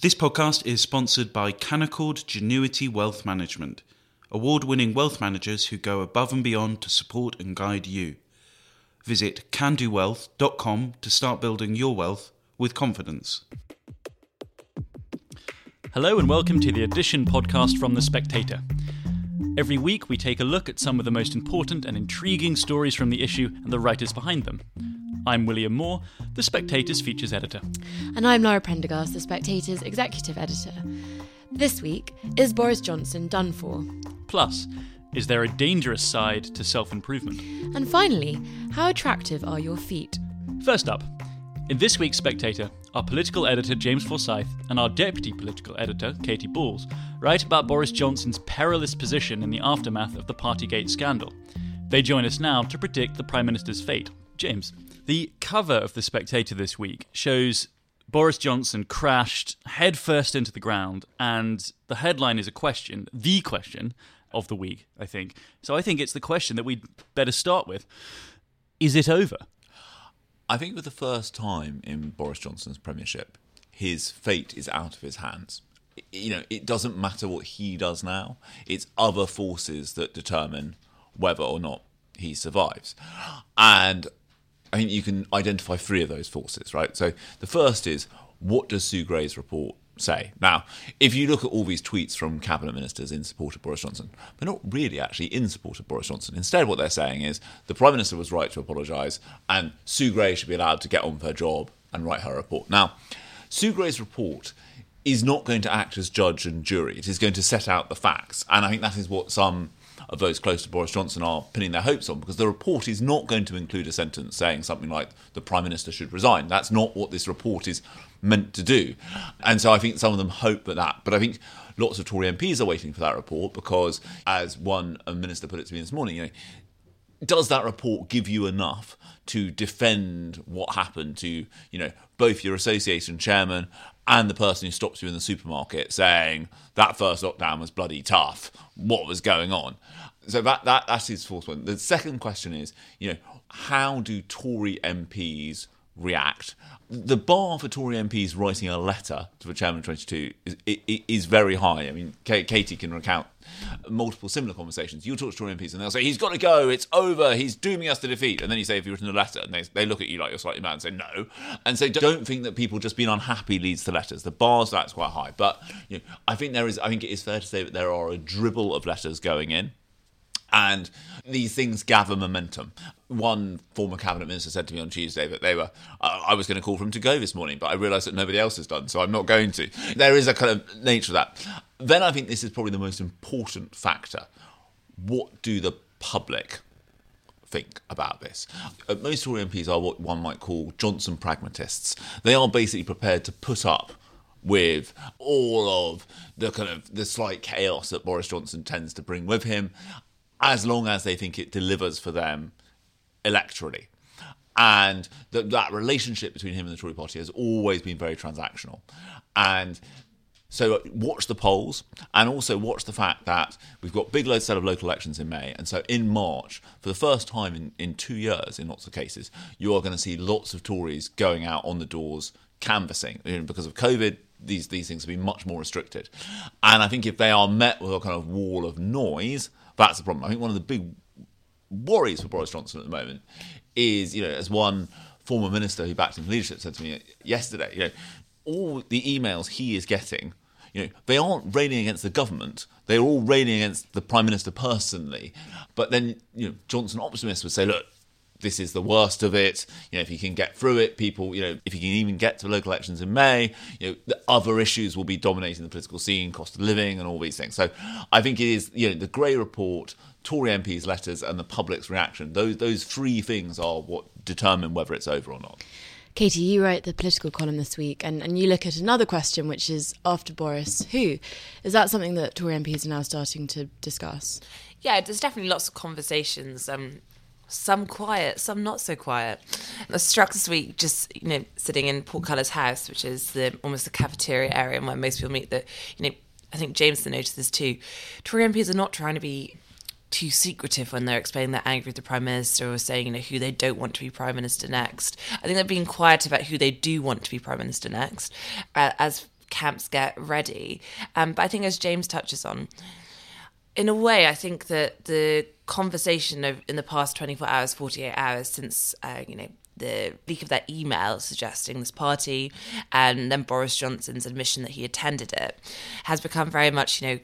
This podcast is sponsored by Canaccord Genuity Wealth Management, award winning wealth managers who go above and beyond to support and guide you. Visit candowealth.com to start building your wealth with confidence. Hello, and welcome to the Edition podcast from The Spectator. Every week, we take a look at some of the most important and intriguing stories from the issue and the writers behind them. I'm William Moore, The Spectator's features editor. And I'm Laura Prendergast, The Spectator's executive editor. This week, is Boris Johnson done for? Plus, is there a dangerous side to self improvement? And finally, how attractive are your feet? First up, in this week's Spectator, our political editor James Forsyth and our deputy political editor Katy Balls write about Boris Johnson's perilous position in the aftermath of the Partygate scandal. They join us now to predict the Prime Minister's fate. James. The cover of The Spectator this week shows Boris Johnson crashed headfirst into the ground, and the headline is a question, the question of the week, I think. So I think it's the question that we'd better start with. Is it over? I think for the first time in Boris Johnson's premiership, his fate is out of his hands. You know, it doesn't matter what he does now, it's other forces that determine whether or not he survives. And I think you can identify three of those forces, right? So the first is what does Sue Gray's report say? Now, if you look at all these tweets from cabinet ministers in support of Boris Johnson, they're not really actually in support of Boris Johnson. Instead, what they're saying is the Prime Minister was right to apologise and Sue Gray should be allowed to get on with her job and write her report. Now, Sue Gray's report is not going to act as judge and jury. It is going to set out the facts. And I think that is what some of those close to Boris Johnson are pinning their hopes on because the report is not going to include a sentence saying something like the Prime Minister should resign. That's not what this report is meant to do. And so I think some of them hope that that. But I think lots of Tory MPs are waiting for that report because, as one minister put it to me this morning, you know, does that report give you enough to defend what happened to you know both your association chairman and the person who stops you in the supermarket saying that first lockdown was bloody tough. What was going on? So that, that that's his fourth one. The second question is you know how do tory mps react the bar for Tory MPs writing a letter to the chairman of 22 is, is, very high. I mean, Katy can recount multiple similar conversations. You talk to Tory MPs and they'll say, he's got to go, it's over, he's dooming us to defeat. And then you say, have you written a letter? And they, they look at you like you're slightly mad and say, no. And so don't think that people just being unhappy leads to letters. The bar's that's quite high. But you know, I think there is, I think it is fair to say that there are a dribble of letters going in and these things gather momentum. One former cabinet minister said to me on Tuesday that they were, uh, I was going to call for him to go this morning, but I realised that nobody else has done, so I'm not going to. There is a kind of nature of that. Then I think this is probably the most important factor. What do the public think about this? Uh, most Tory MPs are what one might call Johnson pragmatists. They are basically prepared to put up with all of the kind of the slight chaos that Boris Johnson tends to bring with him as long as they think it delivers for them electorally. And that that relationship between him and the Tory party has always been very transactional. And so uh, watch the polls and also watch the fact that we've got big set of local elections in May. And so in March, for the first time in, in two years, in lots of cases, you are going to see lots of Tories going out on the doors canvassing. You know, because of COVID, these, these things have been much more restricted. And I think if they are met with a kind of wall of noise, that's the problem. I think one of the big worries for Boris Johnson at the moment is, you know, as one former minister who backed him for leadership said to me yesterday, you know, all the emails he is getting, you know, they aren't railing against the government. They're all railing against the prime minister personally. But then, you know, Johnson optimists would say, look, this is the worst of it. You know, if you can get through it, people, you know, if you can even get to local elections in May, you know, the other issues will be dominating the political scene, cost of living, and all these things. So, I think it is, you know, the Gray report, Tory MPs' letters, and the public's reaction. Those those three things are what determine whether it's over or not. Katy, you write the political column this week, and, and you look at another question, which is after Boris, who? Is that something that Tory MPs are now starting to discuss? Yeah, there's definitely lots of conversations. Um, some quiet, some not so quiet. I was struck this week just, you know, sitting in Portcullis House, which is the almost the cafeteria area where most people meet that, you know, I think Jameson noticed this too. Tory MPs are not trying to be too secretive when they're explaining they're angry with the prime minister or saying you know who they don't want to be prime minister next. I think they're being quiet about who they do want to be prime minister next, uh, as camps get ready. Um, but I think, as James touches on, in a way, I think that the conversation of in the past 24 hours, 48 hours since, uh, you know, the leak of that email suggesting this party and then Boris Johnson's admission that he attended it has become very much, you know,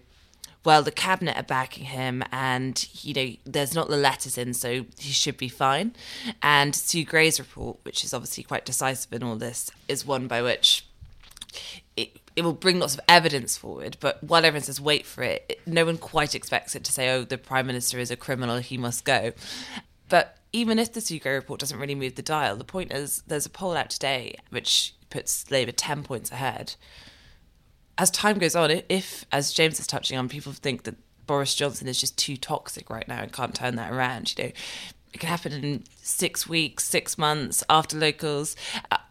well, the cabinet are backing him, and you know there's not the letters in, so he should be fine. And Sue Gray's report, which is obviously quite decisive in all this, is one by which it, it will bring lots of evidence forward. But while everyone says wait for it, no one quite expects it to say, "Oh, the prime minister is a criminal; he must go." But even if the Gray report doesn't really move the dial, the point is there's a poll out today which puts Labour ten points ahead as time goes on, if, as James is touching on, people think that Boris Johnson is just too toxic right now and can't turn that around, you know, it could happen in six weeks, six months after locals.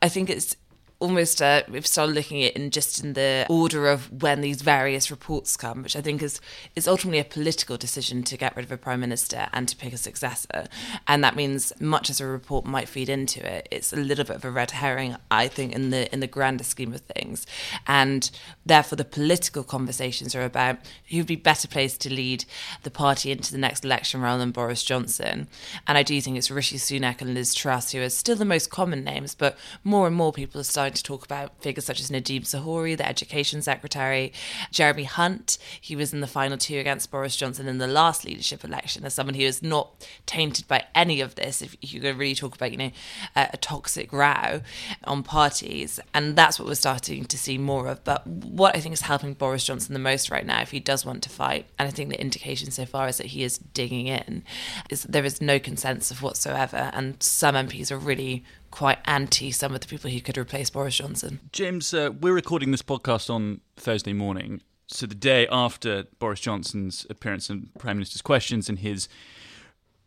I think it's almost uh, we've started looking at in just in the order of when these various reports come, which I think is is ultimately a political decision to get rid of a prime minister and to pick a successor, and that means much as a report might feed into it, it's a little bit of a red herring, I think, in the in the grander scheme of things, and therefore the political conversations are about who'd be better placed to lead the party into the next election rather than Boris Johnson, and I do think it's Rishi Sunak and Liz Truss who are still the most common names, but more and more people are starting to talk about figures such as Nadhim Zahawi, the Education Secretary, Jeremy Hunt. He was in the final two against Boris Johnson in the last leadership election as someone who is not tainted by any of this. If you could really talk about, you know, a, a toxic row on parties, and that's what we're starting to see more of. But what I think is helping Boris Johnson the most right now, if he does want to fight, and I think the indication so far is that he is digging in, is there is no consensus whatsoever, and some MPs are really quite anti some of the people who could replace Boris Johnson. James, uh, we're recording this podcast on Thursday morning, so the day after Boris Johnson's appearance in Prime Minister's Questions and his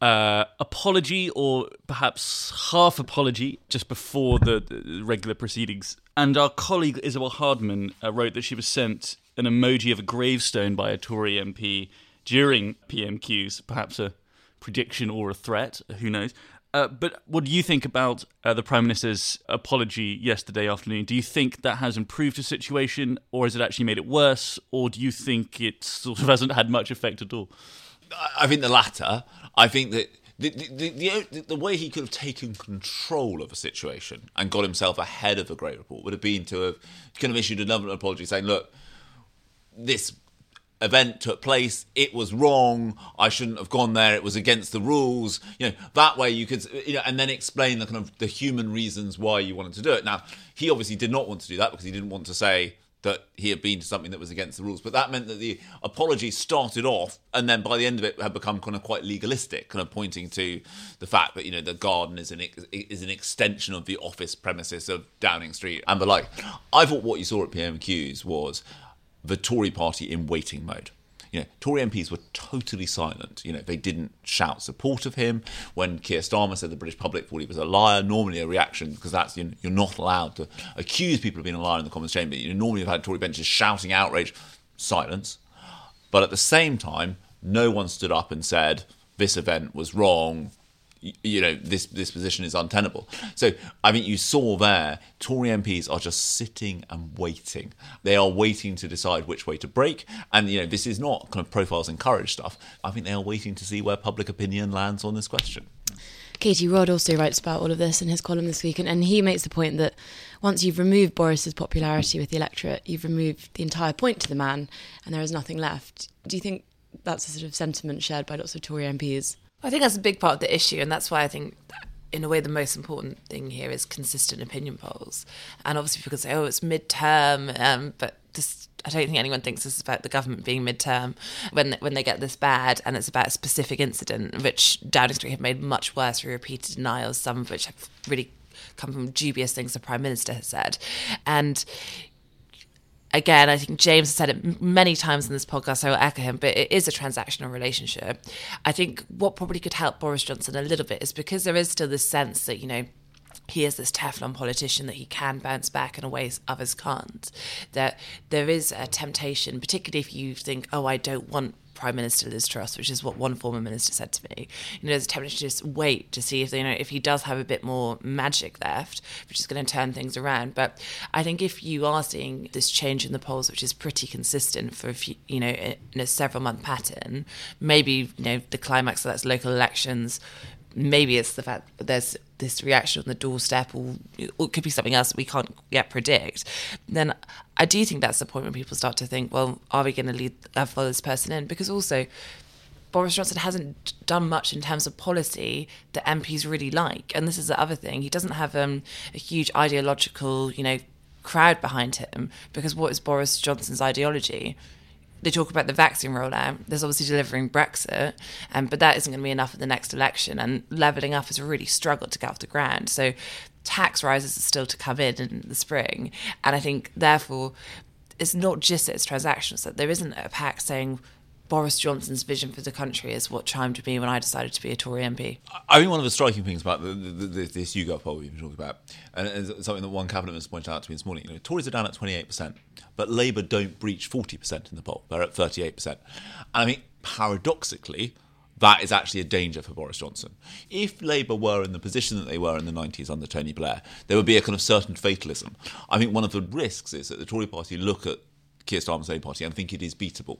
uh, apology, or perhaps half apology, just before the, the regular proceedings. And our colleague Isabel Hardman uh, wrote that she was sent an emoji of a gravestone by a Tory MP during PMQs, perhaps a prediction or a threat, who knows. Uh, but what do you think about uh, the Prime Minister's apology yesterday afternoon? Do you think that has improved the situation, or has it actually made it worse, or do you think it sort of hasn't had much effect at all? I think the latter. I think that the, the, the, the, way he could have taken control of a situation and got himself ahead of the Gray Report would have been to have kind of issued another apology saying, look, this event took place it was wrong i shouldn't have gone there it was against the rules you know that way you could you know and then explain the kind of the human reasons why you wanted to do it. Now he obviously did not want to do that because he didn't want to say that he had been to something that was against the rules but that meant that the apology started off and then by the end of it had become kind of quite legalistic kind of pointing to the fact that you know the garden is an is an extension of the office premises of downing street and the like. I thought what you saw at pmqs was the Tory party in waiting mode. You know, Tory MPs were totally silent. You know, they didn't shout support of him when Keir Starmer said the British public thought he was a liar. Normally, a reaction because that's you're not allowed to accuse people of being a liar in the Commons chamber. You know, normally you've had Tory benches shouting outrage, silence. But at the same time, no one stood up and said this event was wrong you know this this position is untenable. So I mean, you saw there, Tory MPs are just sitting and waiting. They are waiting to decide which way to break, and you know this is not kind of profiles and courage stuff. I think they are waiting to see where public opinion lands on this question. Katie Rodd also writes about all of this in his column this week, and, and he makes the point that once you've removed Boris's popularity with the electorate, you've removed the entire point to the man, and there is nothing left. Do you think that's a sort of sentiment shared by lots of Tory MPs? I think that's a big part of the issue, and that's why I think, in a way, the most important thing here is consistent opinion polls. And obviously, people say, "Oh, it's midterm," um, but this, I don't think anyone thinks this is about the government being midterm when when they get this bad, and it's about a specific incident, which Downing Street have made much worse through repeated denials, some of which have really come from dubious things the prime minister has said, and again, I think James has said it many times in this podcast, so I will echo him, but it is a transactional relationship. I think what probably could help Boris Johnson a little bit is because there is still this sense that, you know, he is this Teflon politician that he can bounce back in a way others can't. That there is a temptation, particularly if you think, oh, I don't want Prime Minister Liz Truss, which is what one former minister said to me. You know, there's a temptation to just wait to see if you know if he does have a bit more magic left, which is going to turn things around. But I think if you are seeing this change in the polls, which is pretty consistent for a few, you know in a several month pattern, maybe you know the climax of that's local elections maybe it's the fact that there's this reaction on the doorstep, or, or, it could be something else that we can't yet predict. Then I do think that's the point when people start to think, well, are we going to lead uh, follow this person in? Because also. Boris Johnson hasn't done much in terms of policy that MPs really like, and this is the other thing. He doesn't have um, a huge ideological, you know, crowd behind him. Because what is Boris Johnson's ideology? They talk about the vaccine rollout. There's obviously delivering Brexit, um, but that isn't going to be enough at the next election. And levelling up has really struggled to get off the ground. So tax rises are still to come in in the spring. And I think, therefore, it's not just that it's transactional. that there isn't a pact saying Boris Johnson's vision for the country is what chimed with me when I decided to be a Tory MP. I think one of the striking things about the, the, the, this YouGov poll we've been talking about, and something that one cabinet minister pointed out to me this morning, you know, Tories are down at 28%, but Labour don't breach 40% in the poll. They're at 38%. And I mean, paradoxically, that is actually a danger for Boris Johnson. If Labour were in the position that they were in the 90s under Tony Blair, there would be a kind of certain fatalism. I think one of the risks is that the Tory party look at Keir Starmer's Labour Party and think it is beatable.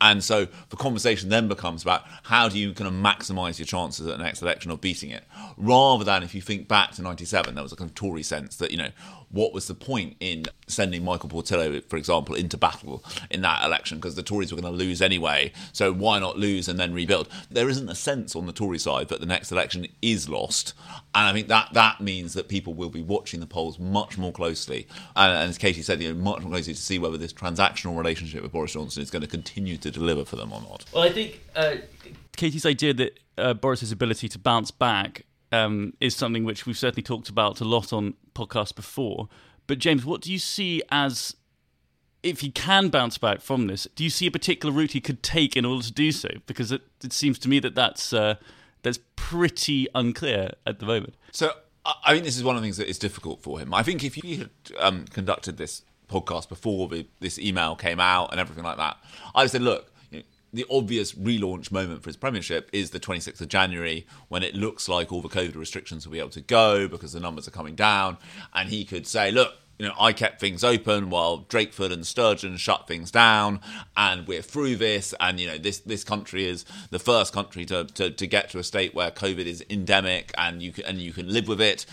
And so the conversation then becomes about how do you kind of maximise your chances at the next election of beating it, rather than if you think back to '97, there was a kind of Tory sense that you know what was the point in sending Michael Portillo, for example, into battle in that election because the Tories were going to lose anyway. So why not lose and then rebuild? There isn't a sense on the Tory side that the next election is lost, and I think that that means that people will be watching the polls much more closely, and, and as Katy said, you know, much more closely to see whether this transactional relationship with Boris Johnson is going to continue continue to deliver for them or not. Well, I think uh, Katy's idea that uh, Boris's ability to bounce back um, is something which we've certainly talked about a lot on podcasts before. But James, what do you see as if he can bounce back from this? Do you see a particular route he could take in order to do so? Because it, it seems to me that that's uh, that's pretty unclear at the moment. So I think this is one of the things that is difficult for him. I think if he had um, conducted this podcast before the, this email came out and everything like that. I said, look, you know, the obvious relaunch moment for his premiership is the 26th of January when it looks like all the COVID restrictions will be able to go because the numbers are coming down. And he could say, look, you know, I kept things open while Drakeford and Sturgeon shut things down, and we're through this. And you know, this this country is the first country to, to, to get to a state where COVID is endemic, and you can and you can live with it.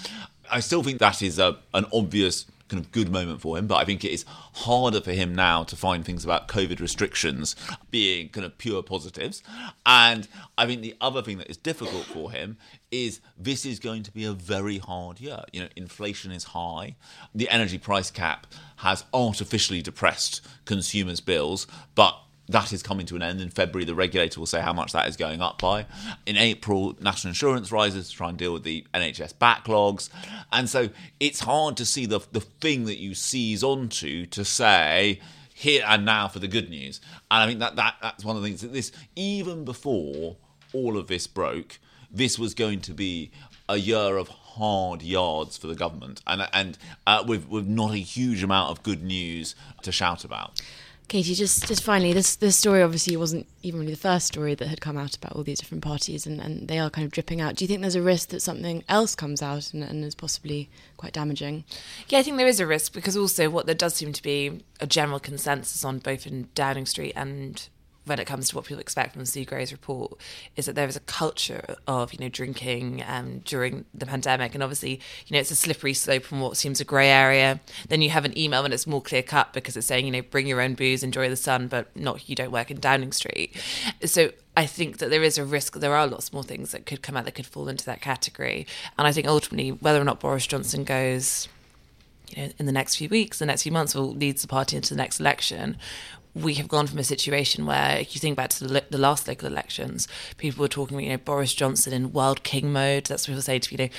I still think that is a, an obvious kind of good moment for him. But I think it is harder for him now to find things about COVID restrictions being kind of pure positives. And I think the other thing that is difficult for him is this is going to be a very hard year. You know, inflation is high. The energy price cap has artificially depressed consumers' bills, but that is coming to an end. In February, the regulator will say how much that is going up by. In April, national insurance rises to try and deal with the NHS backlogs. And so it's hard to see the, the thing that you seize onto to say, here and now for the good news. And I think that, that that's one of the things that this, even before all of this broke, this was going to be a year of hard yards for the government and, and uh, with, with not a huge amount of good news to shout about. Katy, just just finally, this this story obviously wasn't even really the first story that had come out about all these different parties, and, and they are kind of dripping out. Do you think there's a risk that something else comes out and, and is possibly quite damaging? Yeah, I think there is a risk because also what there does seem to be a general consensus on both in Downing Street and when it comes to what people expect from the Gray's report is that there is a culture of you know drinking um, during the pandemic, and obviously you know it's a slippery slope from what seems a grey area. Then you have an email and it's more clear cut because it's saying you know bring your own booze, enjoy the sun, but not you don't work in Downing Street. So I think that there is a risk. There are lots more things that could come out that could fall into that category, and I think ultimately whether or not Boris Johnson goes you know, in the next few weeks, the next few months, will leads the party into the next election we have gone from a situation where, if you think back to the, the last local elections, people were talking, about, you know, Boris Johnson in Wild King mode. That's what people say to you know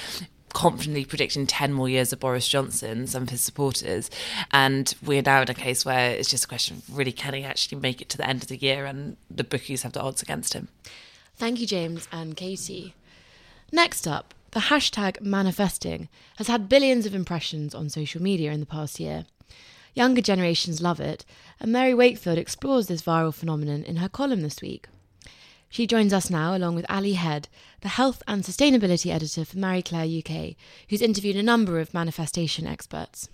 confidently predicting 10 more years of Boris Johnson, some of his supporters. And we're now in a case where it's just a question of really can he actually make it to the end of the year? And the bookies have the odds against him. Thank you, James and Katy. Next up, the hashtag manifesting has had billions of impressions on social media in the past year. Younger generations love it, and Mary Wakefield explores this viral phenomenon in her column this week. She joins us now, along with Ali Head, the health and sustainability editor for Marie Claire UK, who's interviewed a number of manifestation experts.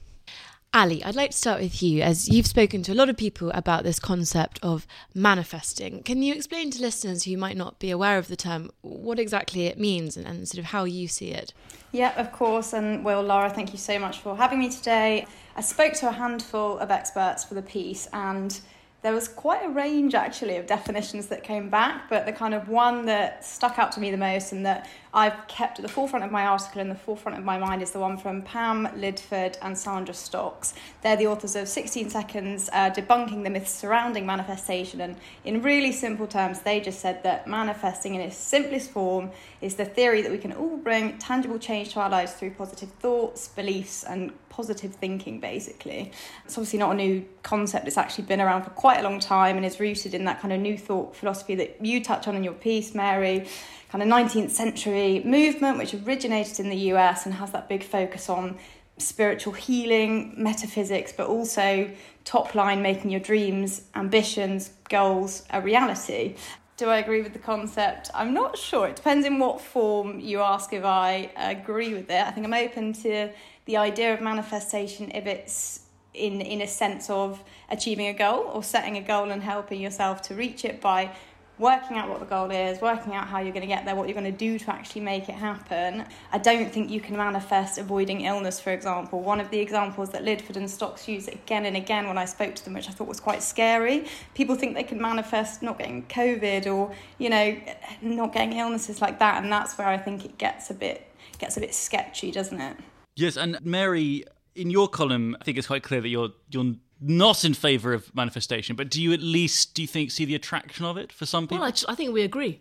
Ali, I'd like to start with you, as you've spoken to a lot of people about this concept of manifesting. Can you explain to listeners who might not be aware of the term what exactly it means and, and sort of how you see it? Yeah, of course. And Will, Laura, thank you so much for having me today. I spoke to a handful of experts for the piece, and there was quite a range actually of definitions that came back, but the kind of one that stuck out to me the most and that I've kept at the forefront of my article and the forefront of my mind is the one from Pam Lidford and Sandra Stocks. They're the authors of 16 Seconds uh, Debunking the Myths Surrounding Manifestation. And in really simple terms, they just said that manifesting in its simplest form is the theory that we can all bring tangible change to our lives through positive thoughts, beliefs, and positive thinking, basically. It's obviously not a new concept, it's actually been around for quite a long time and is rooted in that kind of new thought philosophy that you touch on in your piece, Mary kind of 19th century movement which originated in the US and has that big focus on spiritual healing, metaphysics, but also top line making your dreams, ambitions, goals a reality. Do I agree with the concept? I'm not sure. It depends in what form you ask if I agree with it. I think I'm open to the idea of manifestation if it's in in a sense of achieving a goal or setting a goal and helping yourself to reach it by working out what the goal is, working out how you're going to get there, what you're going to do to actually make it happen. I don't think you can manifest avoiding illness, for example. One of the examples that Lidford and Stocks use again and again when I spoke to them, which I thought was quite scary, people think they can manifest not getting COVID or, you know, not getting illnesses like that. And that's where I think it gets a bit gets a bit sketchy, doesn't it? Yes, and Mary, in your column, I think it's quite clear that you're you're not in favour of manifestation, but do you at least do you think see the attraction of it for some people? Well, I, just, I think we agree.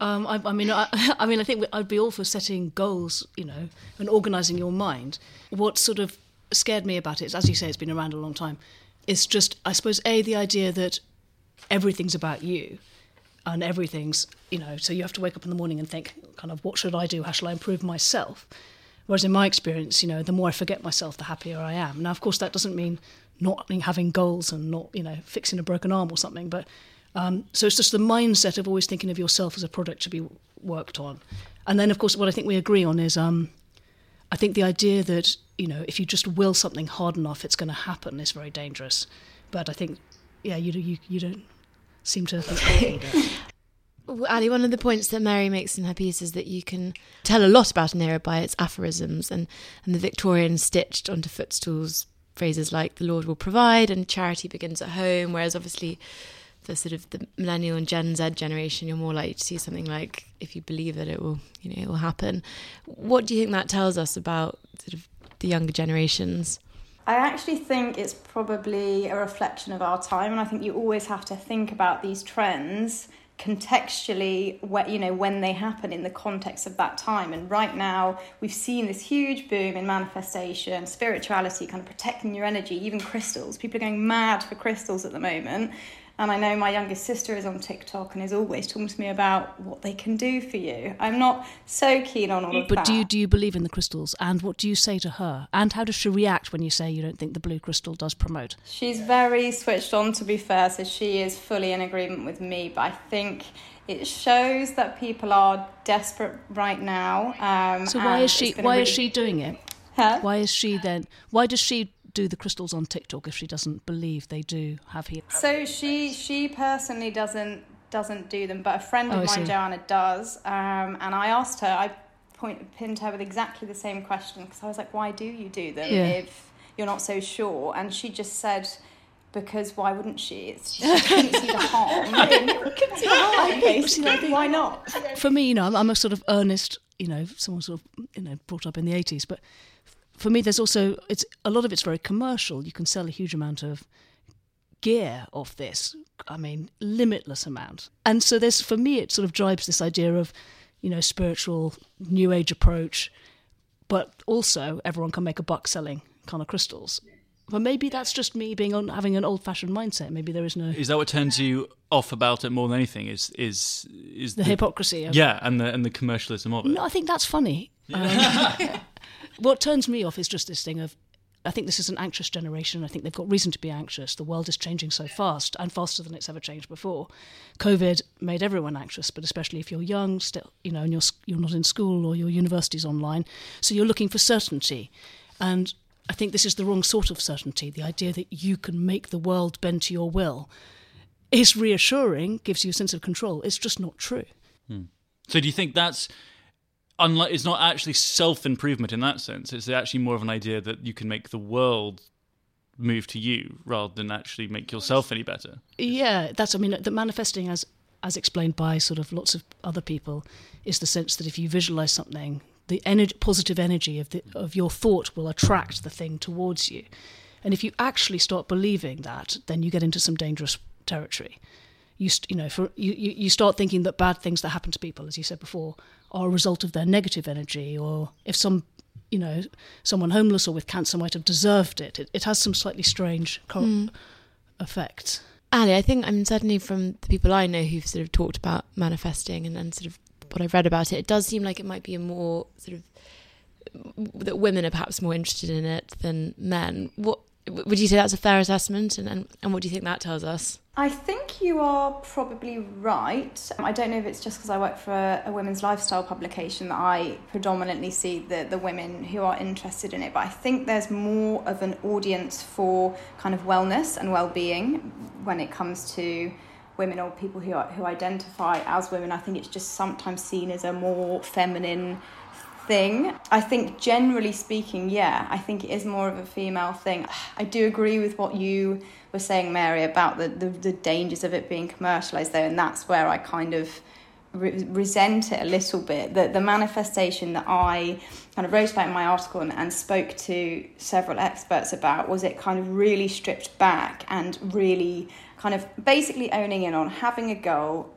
Um, I, I, mean, I, I, mean, I think I'd be all for setting goals, you know, and organising your mind. What sort of scared me about it, is, as you say, it's been around a long time. It's just, I suppose, a the idea that everything's about you, and everything's, you know, so you have to wake up in the morning and think, kind of, what should I do? How shall I improve myself? Whereas in my experience, you know, the more I forget myself, the happier I am. Now, of course, that doesn't mean not having goals and not you know fixing a broken arm or something. But um, so it's just the mindset of always thinking of yourself as a product to be worked on. And then of course what I think we agree on is um, I think the idea that you know if you just will something hard enough, it's going to happen is very dangerous. But I think yeah, you you you don't seem to think. Ali, one of the points that Mary makes in her piece is that you can tell a lot about an era by its aphorisms and, and the Victorian stitched onto footstools phrases like the Lord will provide and charity begins at home, whereas obviously the sort of the millennial and Gen Z generation, you're more likely to see something like if you believe it, it will, you know, it will happen. What do you think that tells us about sort of the younger generations? I actually think it's probably a reflection of our time, and I think you always have to think about these trends contextually where you know when they happen in the context of that time. And right now we've seen this huge boom in manifestation spirituality kind of protecting your energy even crystals. People are going mad for crystals at the moment and I know my youngest sister is on TikTok and is always talking to me about what they can do for you. I'm not so keen on all of but that. But do you, do you believe in the crystals? And what do you say to her? And how does she react when you say you don't think the blue crystal does promote? She's very switched on, to be fair, so she is fully in agreement with me. But I think it shows that people are desperate right now. Um, so why is she? Why really... is she doing it? Huh? Why is she then? Why does she do the crystals on TikTok if she doesn't believe they do have healing? So she she personally doesn't doesn't do them, but a friend of oh, mine, Joanna, does. Um, and I asked her, I point, pinned her with exactly the same question because I was like, why do you do them yeah. if you're not so sure? And she just said, because why wouldn't she? It's, she couldn't see the harm. couldn't see the harm, basically. Why not? For me, you know, I'm, I'm a sort of earnest, you know, someone sort of, you know, brought up in the 80s, but for me, there's also it's a lot of it's very commercial. You can sell a huge amount of gear off this. I mean, limitless amount. And so there's for me, it sort of drives this idea of you know spiritual new age approach, but also everyone can make a buck selling kind of crystals. But maybe that's just me being on having an old fashioned mindset. Maybe there is no. Is that what turns you off about it more than anything? Is is is the, the hypocrisy? Of, yeah, and the and the commercialism of it. No, I think that's funny. Um, what turns me off is just this thing of I think this is an anxious generation. I think they've got reason to be anxious. The world is changing so fast and faster than it's ever changed before. COVID made everyone anxious, but especially if you're young, still, you know, and you're you're not in school or your university's online, so you're looking for certainty. And I think this is the wrong sort of certainty. The idea that you can make the world bend to your will is reassuring, gives you a sense of control. It's just not true. Hmm. So do you think that's unlike it's not actually self improvement in that sense. It's actually more of an idea that you can make the world move to you rather than actually make yourself any better. Yeah, that's I mean the manifesting as as explained by sort of lots of other people is the sense that if you visualize something, the energy, positive energy of the of your thought will attract the thing towards you. And if you actually start believing that, then you get into some dangerous territory. You, you know, for you, you start thinking that bad things that happen to people, as you said before, are a result of their negative energy, or if some, you know, someone homeless or with cancer might have deserved it. It, it has some slightly strange mm. effects. Ali, I think I mean certainly from the people I know who've sort of talked about manifesting and, and sort of what I've read about it, it does seem like it might be a more sort of that women are perhaps more interested in it than men. What would you say that's a fair assessment, and, and, and what do you think that tells us? I think you are probably right. Um, I don't know if it's just because I work for a, a, women's lifestyle publication that I predominantly see the, the women who are interested in it, but I think there's more of an audience for kind of wellness and well being when it comes to women or people who, are, who identify as women. I think it's just sometimes seen as a more feminine thing. I think generally speaking, yeah, I think it is more of a female thing. I do agree with what you were saying, Mary, about the, the, the dangers of it being commercialized though, and that's where I kind of re- resent it a little bit. The, the manifestation that I kind of wrote about in my article and, and spoke to several experts about was it kind of really stripped back and really kind of basically owning in on having a goal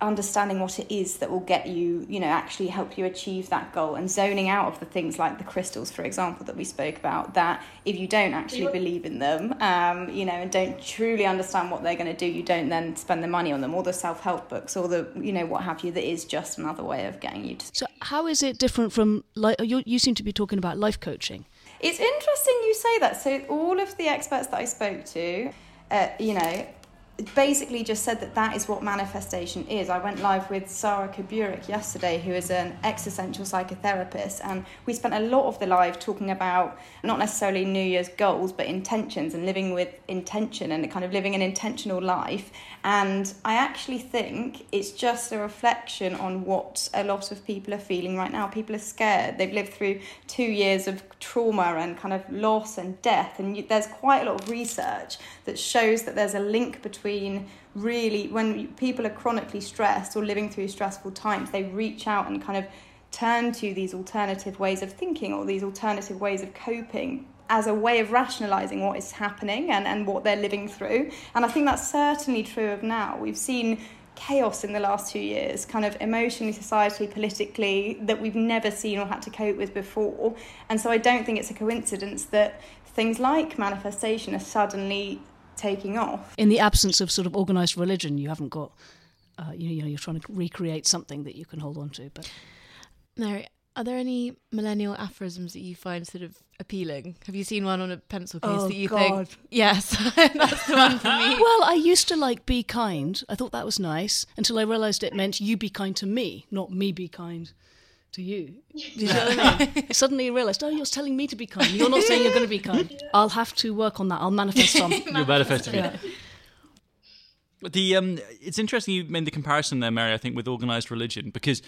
understanding what it is that will get you, you know, actually help you achieve that goal and zoning out of the things like the crystals, for example, that we spoke about, that if you don't actually believe in them, um, you know, and don't truly understand what they're going to do, you don't then spend the money on them or the self-help books or the, you know, what have you, that is just another way of getting you to. So how is it different from, like, you, you seem to be talking about life coaching. It's interesting you say that. So all of the experts that I spoke to, uh, you know, basically just said that that is what manifestation is. I went live with Sarah Kaburik yesterday, who is an existential psychotherapist, and we spent a lot of the live talking about not necessarily New Year's goals, but intentions and living with intention and kind of living an intentional life. And I actually think it's just a reflection on what a lot of people are feeling right now. People are scared. They've lived through two years of trauma and kind of loss and death, and you, there's quite a lot of research that shows that there's a link between between really when people are chronically stressed or living through stressful times, they reach out and kind of turn to these alternative ways of thinking or these alternative ways of coping as a way of rationalizing what is happening and, and what they're living through. And I think that's certainly true of now. We've seen chaos in the last two years, kind of emotionally, societally, politically, that we've never seen or had to cope with before. And so I don't think it's a coincidence that things like manifestation are suddenly taking off. In the absence of sort of organised religion, you haven't got, uh, you know, you're trying to recreate something that you can hold on to. But Mary, are there any millennial aphorisms that you find sort of appealing? Have you seen one on a pencil case oh, that you God. think, yes, that's the one for me? Well, I used to like be kind. I thought that was nice until I realised it meant you be kind to me, not me be kind to you. you know what I mean? Suddenly you realised, oh, you're telling me to be kind. You're not saying you're going to be kind. I'll have to work on that. I'll manifest some. You're manifesting it. The um, it's interesting you made the comparison there, Mary. I think with organised religion because,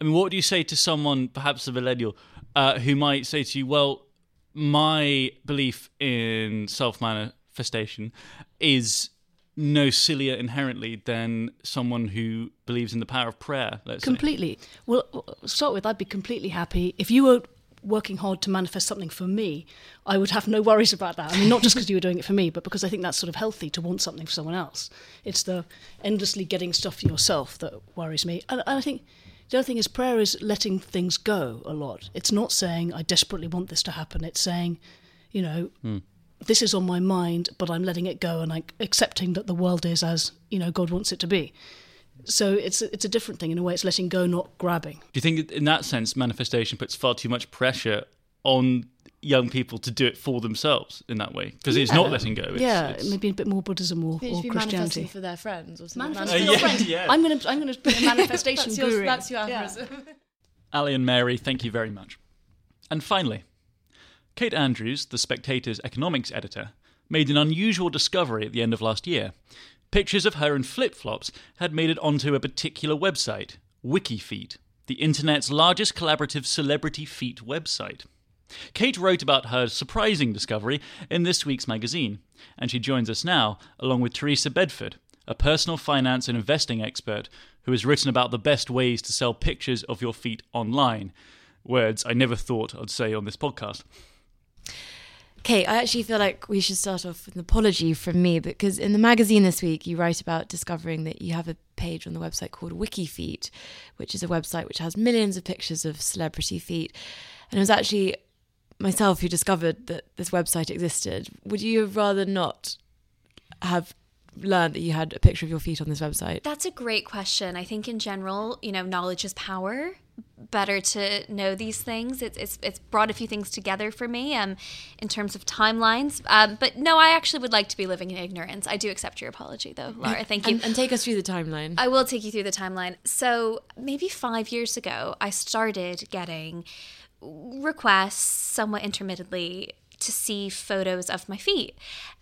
I mean, what do you say to someone, perhaps a millennial, uh, who might say to you, "Well, my belief in self manifestation is no sillier inherently than someone who believes in the power of prayer. Let's completely. Say. Well, start with, I'd be completely happy if you were working hard to manifest something for me. I would have no worries about that. I mean, not just because you were doing it for me, but because I think that's sort of healthy to want something for someone else. It's the endlessly getting stuff for yourself that worries me. And, and I think. The other thing is prayer is letting things go a lot. It's not saying I desperately want this to happen. It's saying, you know, mm this is on my mind, but I'm letting it go and I'm accepting that the world is as you know God wants it to be. So it's it's a different thing in a way. It's letting go, not grabbing. Do you think, in that sense, manifestation puts far too much pressure on young people to do it for themselves in that way because it's not letting go. It's, yeah, it's- maybe a bit more Buddhism or, or should be manifesting Christianity. for their friends or something. Manifest Uh, for yeah, your friend. yeah. I'm gonna I'm gonna be a manifestation that's, your, guru. that's your Yeah. Ali and Mary, thank you very much. And finally, Kate Andrews, the Spectator's economics editor, made an unusual discovery at the end of last year. Pictures of her in flip flops had made it onto a particular website, WikiFeet, the internet's largest collaborative celebrity feet website. Kate wrote about her surprising discovery in this week's magazine, and she joins us now along with Teresa Bedford, a personal finance and investing expert who has written about the best ways to sell pictures of your feet online. Words I never thought I'd say on this podcast. Kate, I actually feel like we should start off with an apology from me because in the magazine this week you write about discovering that you have a page on the website called WikiFeet, which is a website which has millions of pictures of celebrity feet. And it was actually myself who discovered that this website existed. Would you have rather not have learned that you had a picture of your feet on this website? That's a great question. I think in general, you know, knowledge is power. Better to know these things. It's it's, it's brought a few things together for me um, in terms of timelines. Um, but no, I actually would like to be living in ignorance. I do accept your apology, though, Laura. Thank you. And, and take us through the timeline. I will take you through the timeline. So, maybe five years ago, I started getting requests somewhat intermittently to see photos of my feet.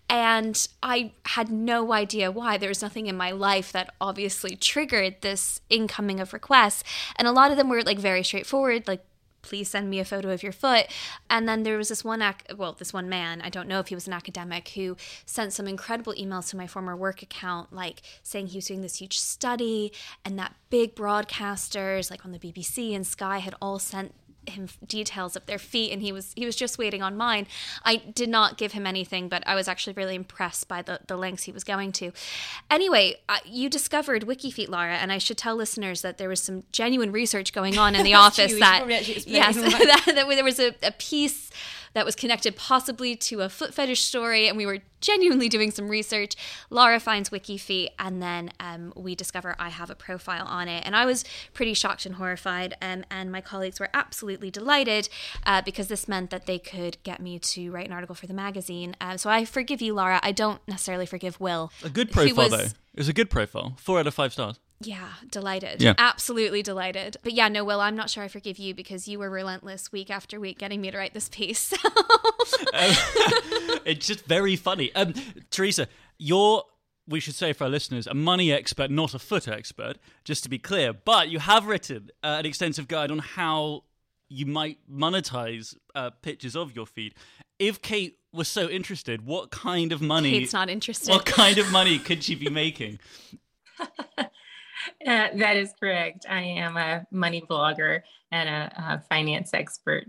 And I had no idea why. There was nothing in my life that obviously triggered this incoming of requests. And a lot of them were like very straightforward, like, please send me a photo of your foot. And then there was this one, ac- well, this one man, I don't know if he was an academic, who sent some incredible emails to my former work account, like saying he was doing this huge study and that big broadcasters, like on the BBC and Sky, had all sent him details of their feet and he was he was just waiting on mine. I did not give him anything but i was actually really impressed by the, the lengths he was going to. Anyway uh, you discovered wikifeet laura and i should tell listeners that there was some genuine research going on in the office that probably actually explain yes that, that there was a, a piece that was connected possibly to a foot fetish story, and we were genuinely doing some research. Laura finds WikiFeet, and then um, we discover I have a profile on it. And I was pretty shocked and horrified, um, and my colleagues were absolutely delighted uh, because this meant that they could get me to write an article for the magazine. Uh, so I forgive you, Laura. I don't necessarily forgive Will. A good profile, was- though. It was a good profile. Four out of five stars. Yeah, delighted. Yeah. Absolutely delighted. But yeah, no, Will, I'm not sure I forgive you because you were relentless week after week getting me to write this piece. it's just very funny. Um, Teresa, you're, we should say for our listeners, a money expert, not a foot expert, just to be clear. But you have written uh, an extensive guide on how you might monetize uh, pictures of your feed. If Kate was so interested, what kind of money? Kate's not interested. What kind of money could she be making? Uh, that is correct. I am a money blogger and a, a finance expert.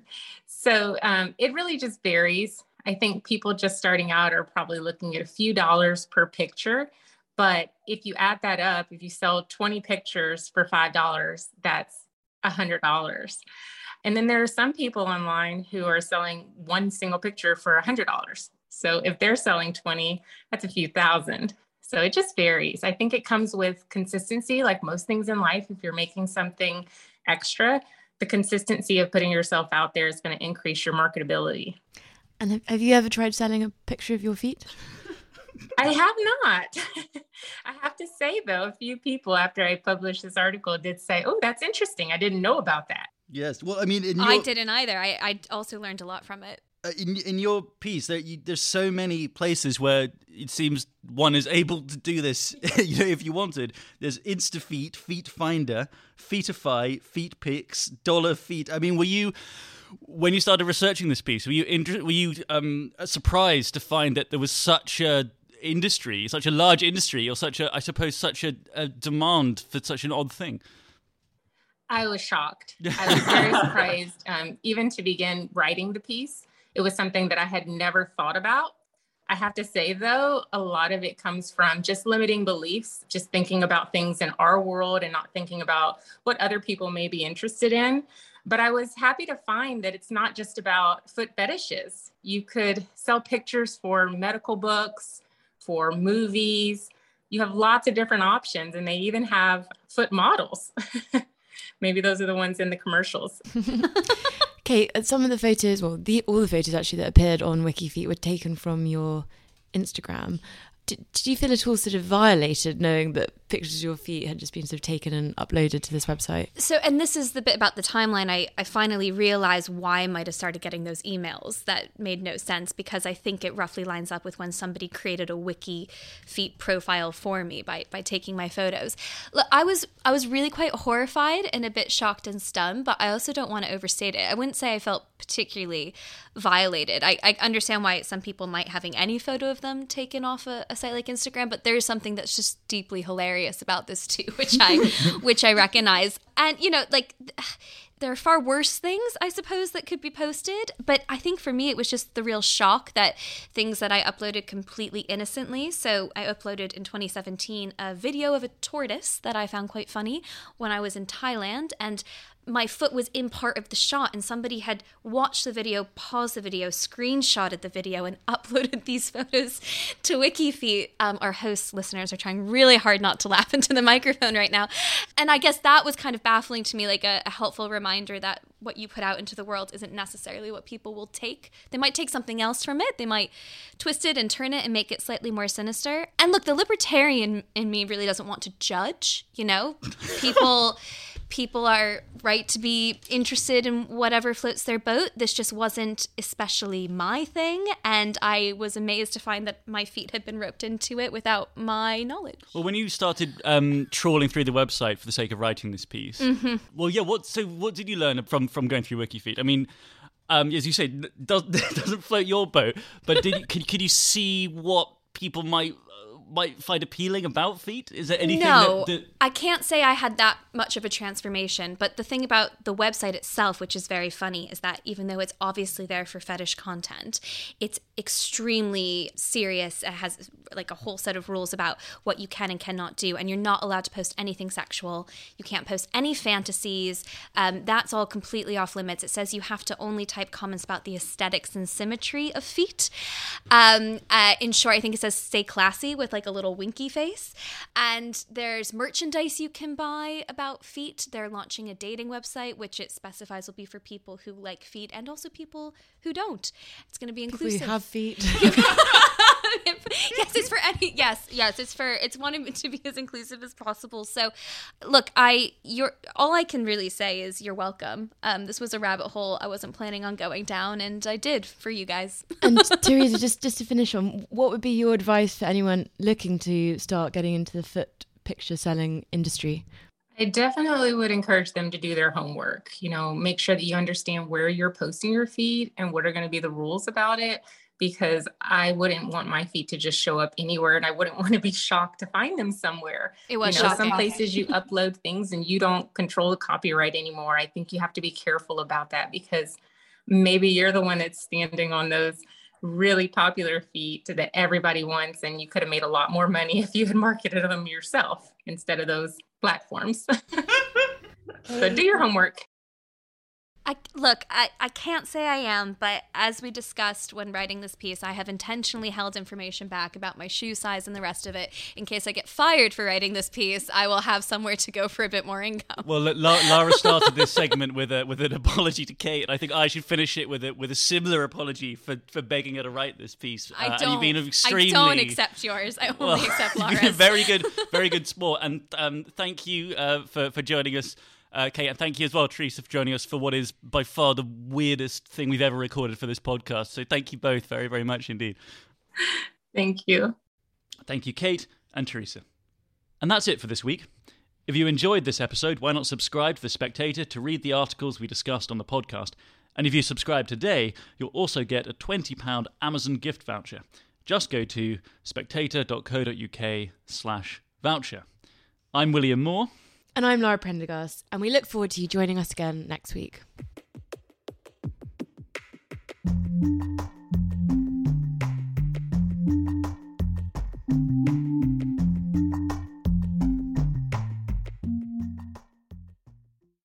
So um, it really just varies. I think people just starting out are probably looking at a few dollars per picture. But if you add that up, if you sell 20 pictures for $5, that's $100. And then there are some people online who are selling one single picture for $100. So if they're selling 20, that's a few thousand. So it just varies. I think it comes with consistency, like most things in life. If you're making something extra, the consistency of putting yourself out there is going to increase your marketability. And have, have you ever tried selling a picture of your feet? I have not. I have to say, though, a few people after I published this article did say, Oh, that's interesting. I didn't know about that. Yes. Well, I mean, in oh, your, I didn't either. I, I also learned a lot from it. Uh, in in your piece, there, you, there's so many places where it seems one is able to do this. you know, if you wanted, there's InstaFeet, Feet Finder, Feetify, Feet Picks, Dollar Feet. I mean, were you when you started researching this piece? Were you inter- were you um, surprised to find that there was such a industry, such a large industry, or such a, I suppose, such a, a demand for such an odd thing? I was shocked. I was very surprised. Um, even to begin writing the piece, it was something that I had never thought about. I have to say, though, a lot of it comes from just limiting beliefs, just thinking about things in our world and not thinking about what other people may be interested in. But I was happy to find that it's not just about foot fetishes. You could sell pictures for medical books, for movies. You have lots of different options, and they even have foot models. Maybe those are the ones in the commercials. Kate, uh, some of the photos, well, the, all the photos actually that appeared on WikiFeet were taken from your Instagram. Did, did you feel at all sort of violated knowing that pictures of your feet had just been sort of taken and uploaded to this website? So, and this is the bit about the timeline. I, I finally realized why I might have started getting those emails that made no sense because I think it roughly lines up with when somebody created a wiki feet profile for me by, by taking my photos. Look, I was I was really quite horrified and a bit shocked and stunned, but I also don't want to overstate it. I wouldn't say I felt particularly violated. I, I understand why some people might having any photo of them taken off a, a site like Instagram, but there's something that's just deeply hilarious about this too, which I which I recognize. And you know, like there are far worse things, I suppose, that could be posted. But I think for me, it was just the real shock that things that I uploaded completely innocently. So I uploaded in 2017 a video of a tortoise that I found quite funny when I was in Thailand. And my foot was in part of the shot and somebody had watched the video, paused the video, screenshotted the video, and uploaded these photos to WikiFeet. Um, our host listeners are trying really hard not to laugh into the microphone right now. And I guess that was kind of baffling to me, like a, a helpful reminder that what you put out into the world isn't necessarily what people will take. They might take something else from it. They might twist it and turn it and make it slightly more sinister. And look, the libertarian in me really doesn't want to judge, you know? People people are right to be interested in whatever floats their boat. This just wasn't especially my thing, and I was amazed to find that my feet had been roped into it without my knowledge. Well, when you started um, trawling through the website for the sake of writing this piece, mm-hmm. well, yeah, what so what did you learn from from going through WikiFeet? I mean. Um, as you say, does, doesn't float your boat, but did could, could you see what people might might find appealing about feet? Is there anything? No, that, that... I can't say I had that much of a transformation. But the thing about the website itself, which is very funny, is that even though it's obviously there for fetish content, it's extremely serious. It has like a whole set of rules about what you can and cannot do, and you're not allowed to post anything sexual. You can't post any fantasies. Um, that's all completely off limits. It says you have to only type comments about the aesthetics and symmetry of feet. Um, uh, in short, I think it says stay classy with like a little winky face. And there's merchandise you can buy about feet. They're launching a dating website, which it specifies will be for people who like feet and also people who don't. It's going to be inclusive. We have feet. yes, any. Yes, yes, it's for. It's wanting to be as inclusive as possible. So, look, I you're all I can really say is you're welcome. Um, this was a rabbit hole I wasn't planning on going down, and I did for you guys. and Teresa, just just to finish on, what would be your advice for anyone looking to start getting into the foot picture selling industry? I definitely would encourage them to do their homework. You know, make sure that you understand where you're posting your feed and what are going to be the rules about it. Because I wouldn't want my feet to just show up anywhere, and I wouldn't want to be shocked to find them somewhere. It was you know, shocking. some places you upload things and you don't control the copyright anymore. I think you have to be careful about that because maybe you're the one that's standing on those really popular feet that everybody wants, and you could have made a lot more money if you had marketed them yourself instead of those platforms. so do your homework. I look, I, I can't say I am, but as we discussed when writing this piece, I have intentionally held information back about my shoe size and the rest of it. In case I get fired for writing this piece, I will have somewhere to go for a bit more income. Well, La- Lara started this segment with a with an apology to Kate, and I think I should finish it with a with a similar apology for, for begging her to write this piece. I Uh, don't. and you've been extremely. I don't accept yours. I only Well, accept been very good, very good sport, and um, thank you uh, for for joining us. Uh, Kate, and thank you as well, Teresa, for joining us for what is by far the weirdest thing we've ever recorded for this podcast. So thank you both very, very much indeed. Thank you. Thank you, Kate and Teresa. And that's it for this week. If you enjoyed this episode, why not subscribe to The Spectator to read the articles we discussed on the podcast? And if you subscribe today, you'll also get a £20 Amazon gift voucher. Just go to spectator.co.uk slash voucher. I'm William Moore. And I'm Lara Prendergast, and we look forward to you joining us again next week.